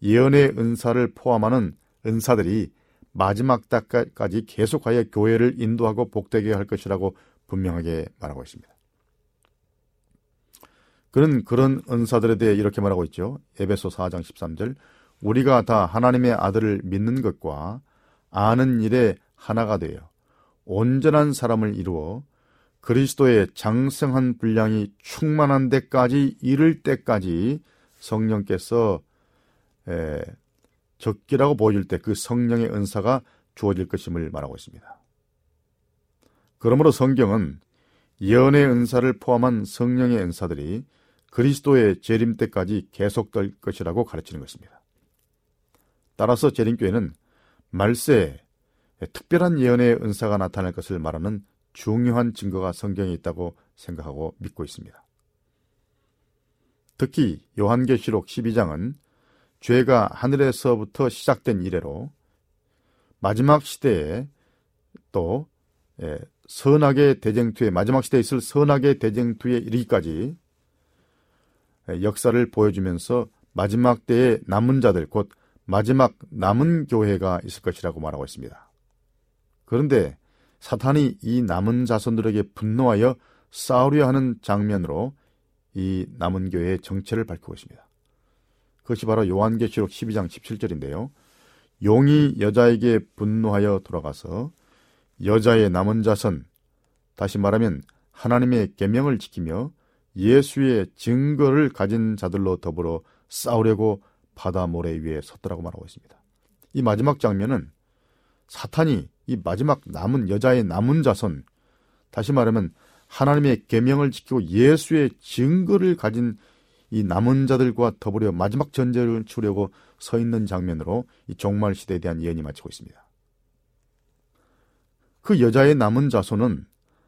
예언의 은사를 포함하는 은사들이 마지막 때까지 계속하여 교회를 인도하고 복되게 할 것이라고 분명하게 말하고 있습니다. 그는 그런 은사들에 대해 이렇게 말하고 있죠. 에베소 4장 13절 우리가 다 하나님의 아들을 믿는 것과 아는 일에 하나가 되어 온전한 사람을 이루어 그리스도의 장성한 분량이 충만한 데까지 이를 때까지 성령께서 에, 적기라고 보여줄 때 그 성령의 은사가 주어질 것임을 말하고 있습니다. 그러므로 성경은 예언의 은사를 포함한 성령의 은사들이 그리스도의 재림 때까지 계속될 것이라고 가르치는 것입니다. 따라서 재림교회는 말세에 특별한 예언의 은사가 나타날 것을 말하는 중요한 증거가 성경에 있다고 생각하고 믿고 있습니다. 특히 요한계시록 12장은 죄가 하늘에서부터 시작된 이래로 마지막 시대에 또 예, 선악의 대쟁투에 마지막 시대에 있을 선악의 대쟁투에 이르기까지 예, 역사를 보여주면서 마지막 때의 남은 자들 곧 마지막 남은 교회가 있을 것이라고 말하고 있습니다. 그런데 사탄이 이 남은 자손들에게 분노하여 싸우려 하는 장면으로 이 남은 교회의 정체를 밝히고 있습니다. 그것이 바로 요한계시록 12장 17절인데요. 용이 여자에게 분노하여 돌아가서 여자의 남은 자손, 다시 말하면 하나님의 계명을 지키며 예수의 증거를 가진 자들로 더불어 싸우려고 바다 모래 위에 섰더라고 말하고 있습니다. 이 마지막 장면은 사탄이 이 마지막 남은 여자의 남은 자손, 다시 말하면 하나님의 계명을 지키고 예수의 증거를 가진 이 남은 자들과 더불어 마지막 전쟁을 치려고 서 있는 장면으로 이 종말 시대에 대한 예언이 마치고 있습니다. 그 여자의 남은 자손은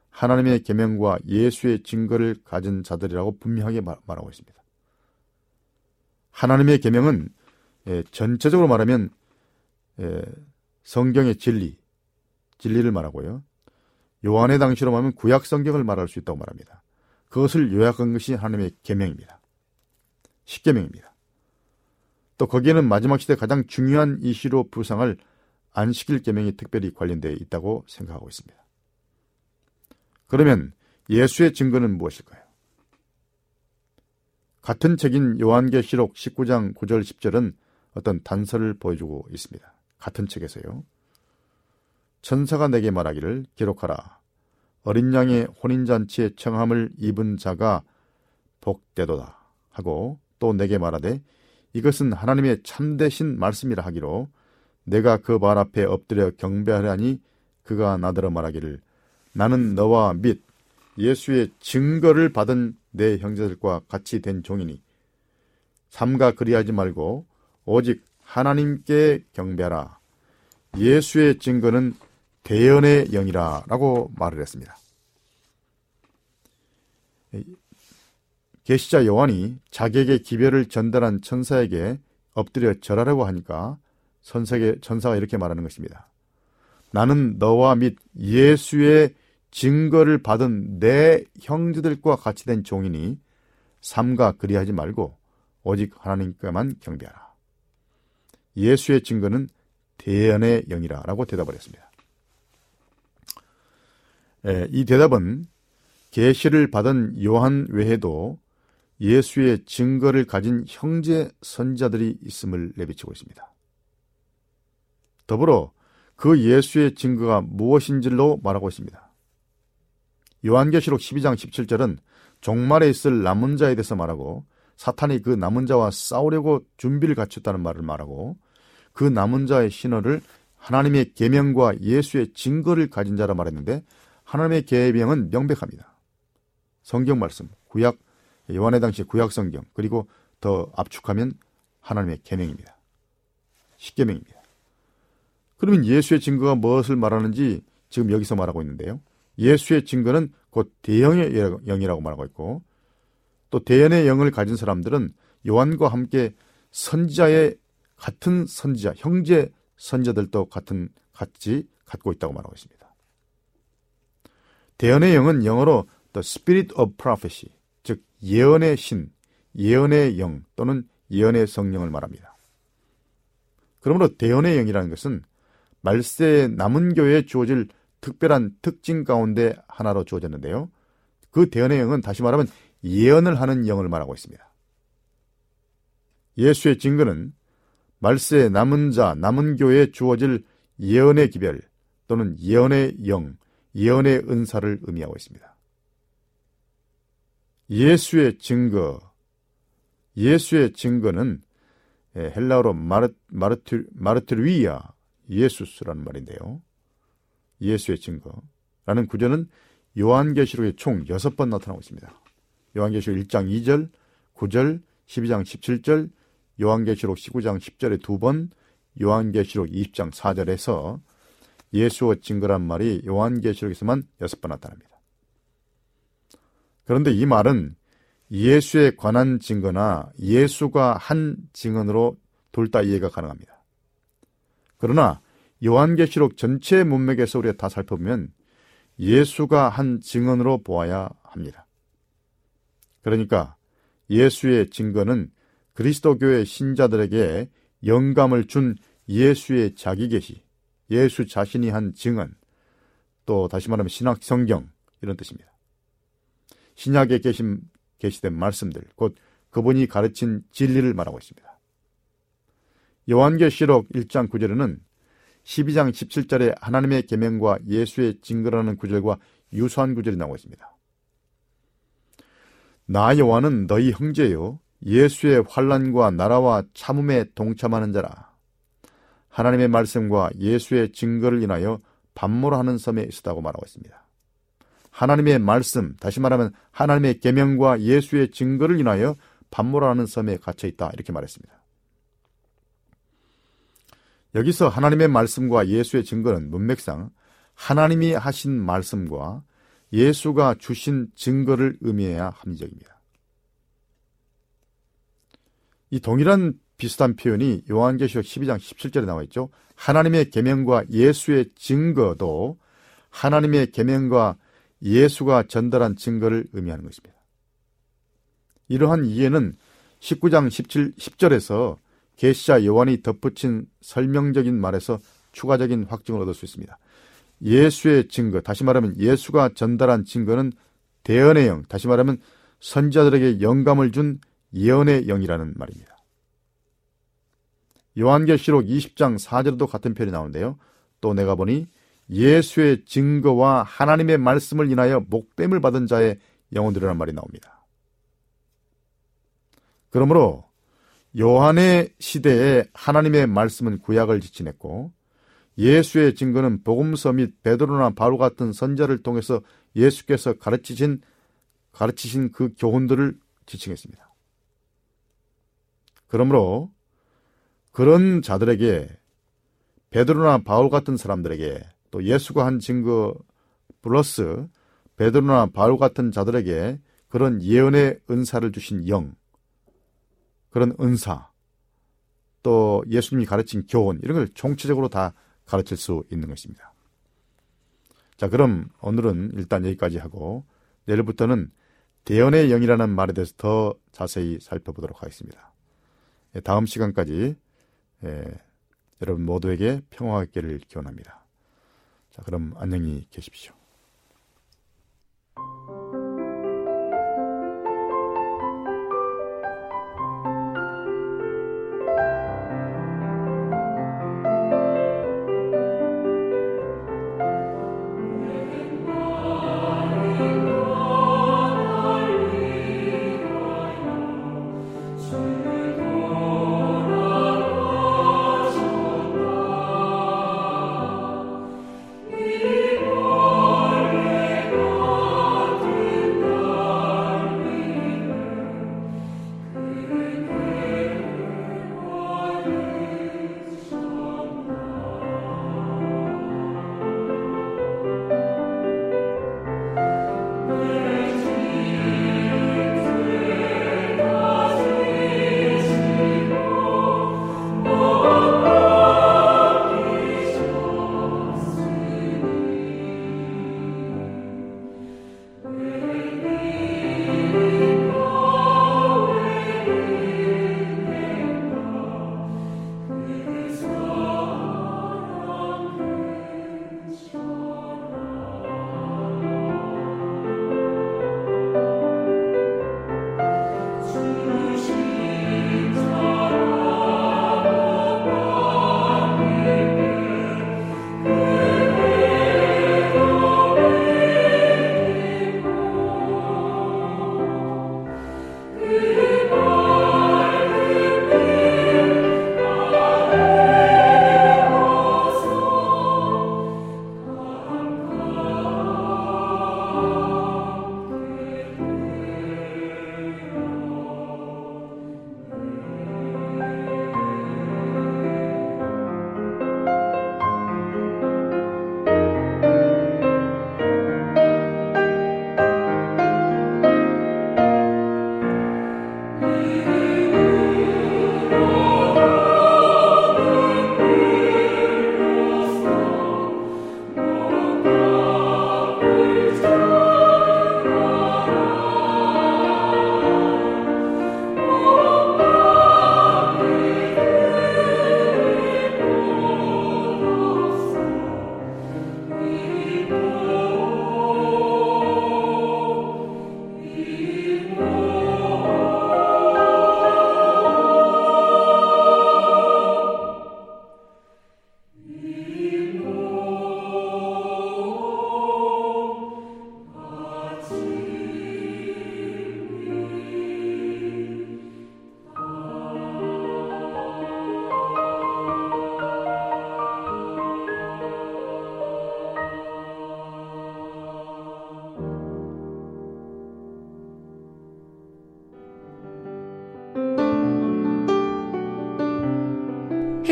하나님의 계명과 예수의 증거를 가진 자들이라고 분명하게 말하고 있습니다. 하나님의 계명은 예, 전체적으로 말하면 예, 성경의 진리, 진리를 말하고요. 요한의 당시로 말하면 구약 성경을 말할 수 있다고 말합니다. 그것을 요약한 것이 하나님의 계명입니다. 십계명입니다. 또 거기에는 마지막 시대 가장 중요한 이슈로 부상을 안 시킬 계명이 특별히 관련되어 있다고 생각하고 있습니다. 그러면 예수의 증거는 무엇일까요? 같은 책인 요한계시록 19장 9절 10절은 어떤 단서를 보여주고 있습니다. 같은 책에서요. 천사가 내게 말하기를 기록하라. 어린 양의 혼인잔치에 청함을 입은 자가 복되도다 하고 또 내게 말하되 이것은 하나님의 참되신 말씀이라 하기로 내가 그 발 앞에 엎드려 경배하려니 그가 나더러 말하기를 나는 너와 및 예수의 증거를 받은 내 형제들과 같이 된 종이니 삼가 그리하지 말고 오직 하나님께 경배하라. 예수의 증거는 대연의 영이라 라고 말을 했습니다. 계시자 요한이 자기에게 기별을 전달한 천사에게 엎드려 절하려고 하니까 선세계 천사가 이렇게 말하는 것입니다. 나는 너와 및 예수의 증거를 받은 내 형제들과 같이 된 종이니 삼가 그리하지 말고 오직 하나님께만 경배하라. 예수의 증거는 대연의 영이라 라고 대답을 했습니다. 이 대답은 계시를 받은 요한 외에도 예수의 증거를 가진 형제 선자들이 있음을 내비치고 있습니다. 더불어 그 예수의 증거가 무엇인지로 말하고 있습니다. 요한계시록 12장 17절은 종말에 있을 남은 자에 대해서 말하고 사탄이 그 남은 자와 싸우려고 준비를 갖췄다는 말을 말하고 그 남은 자의 신호를 하나님의 계명과 예수의 증거를 가진 자라 말했는데 하나님의 계명은 명백합니다. 성경 말씀, 구약 요한의 당시 구약 성경 그리고 더 압축하면 하나님의 계명입니다. 십계명입니다. 그러면 예수의 증거가 무엇을 말하는지 지금 여기서 말하고 있는데요. 예수의 증거는 곧 대형의 영이라고 말하고 있고 또 대연의 영을 가진 사람들은 요한과 함께 선지자의 같은 선지자, 형제 선지자들도 같은 같이 갖고 있다고 말하고 있습니다. 대연의 영은 영어로 the spirit of prophecy, 즉 예언의 신, 예언의 영 또는 예언의 성령을 말합니다. 그러므로 대언의 영이라는 것은 말세의 남은 교회에 주어질 특별한 특징 가운데 하나로 주어졌는데요. 그 대언의 영은 다시 말하면 예언을 하는 영을 말하고 있습니다. 예수의 증거는 말세의 남은 자, 남은 교회에 주어질 예언의 기별 또는 예언의 영, 예언의 은사를 의미하고 있습니다. 예수의 증거, 예수의 증거는 예, 헬라어로 마르, 마르트, 마르트르위아 예수스라는 말인데요. 예수의 증거라는 구절은 요한계시록에 총 6번 나타나고 있습니다. 요한계시록 1장 2절, 9절, 12장 17절, 요한계시록 19장 10절에 두 번, 요한계시록 20장 4절에서 예수의 증거란 말이 요한계시록에서만 6번 나타납니다. 그런데 이 말은 예수에 관한 증거나 예수가 한 증언으로 둘 다 이해가 가능합니다. 그러나 요한계시록 전체 문맥에서 우리가 다 살펴보면 예수가 한 증언으로 보아야 합니다. 그러니까 예수의 증거는 그리스도교의 신자들에게 영감을 준 예수의 자기 계시, 예수 자신이 한 증언, 또 다시 말하면 신학 성경 이런 뜻입니다. 신약에 계신 계시된 말씀들, 곧 그분이 가르친 진리를 말하고 있습니다. 요한계시록 1장 9절에는 12장 17절에 하나님의 계명과 예수의 증거라는 구절과 유사한 구절이 나오고 있습니다. 나 요한은 너희 형제요 예수의 환란과 나라와 참음에 동참하는 자라. 하나님의 말씀과 예수의 증거를 인하여 반모하는 섬에 있었다고 말하고 있습니다. 하나님의 말씀, 다시 말하면 하나님의 계명과 예수의 증거를 인하여 반모하는 섬에 갇혀 있다 이렇게 말했습니다. 여기서 하나님의 말씀과 예수의 증거는 문맥상 하나님이 하신 말씀과 예수가 주신 증거를 의미해야 합리적입니다. 이 동일한 비슷한 표현이 요한계시록 12장 17절에 나와 있죠. 하나님의 계명과 예수의 증거도 하나님의 계명과 예수가 전달한 증거를 의미하는 것입니다. 이러한 이해는 19장 17, 10절에서 계시자 요한이 덧붙인 설명적인 말에서 추가적인 확증을 얻을 수 있습니다. 예수의 증거, 다시 말하면 예수가 전달한 증거는 대언의 영, 다시 말하면 선자들에게 영감을 준 예언의 영이라는 말입니다. 요한계시록 20장 4절에도 같은 표현이 나오는데요. 또 내가 보니 예수의 증거와 하나님의 말씀을 인하여 목뱀을 받은 자의 영혼들이라는 말이 나옵니다. 그러므로 요한의 시대에 하나님의 말씀은 구약을 지칭했고 예수의 증거는 복음서 및 베드로나 바로 같은 선자를 통해서 예수께서 가르치신 가르치신 그 교훈들을 지칭했습니다. 그러므로 그런 자들에게 베드로나 바울 같은 사람들에게 또 예수가 한 증거 플러스 베드로나 바울 같은 자들에게 그런 예언의 은사를 주신 영 그런 은사, 또 예수님이 가르친 교훈, 이런 걸 총체적으로 다 가르칠 수 있는 것입니다. 자, 그럼 오늘은 일단 여기까지 하고, 내일부터는 대연의 영이라는 말에 대해서 더 자세히 살펴보도록 하겠습니다. 예, 다음 시간까지 예, 여러분 모두에게 평화가 있기를 기원합니다. 자, 그럼 안녕히 계십시오.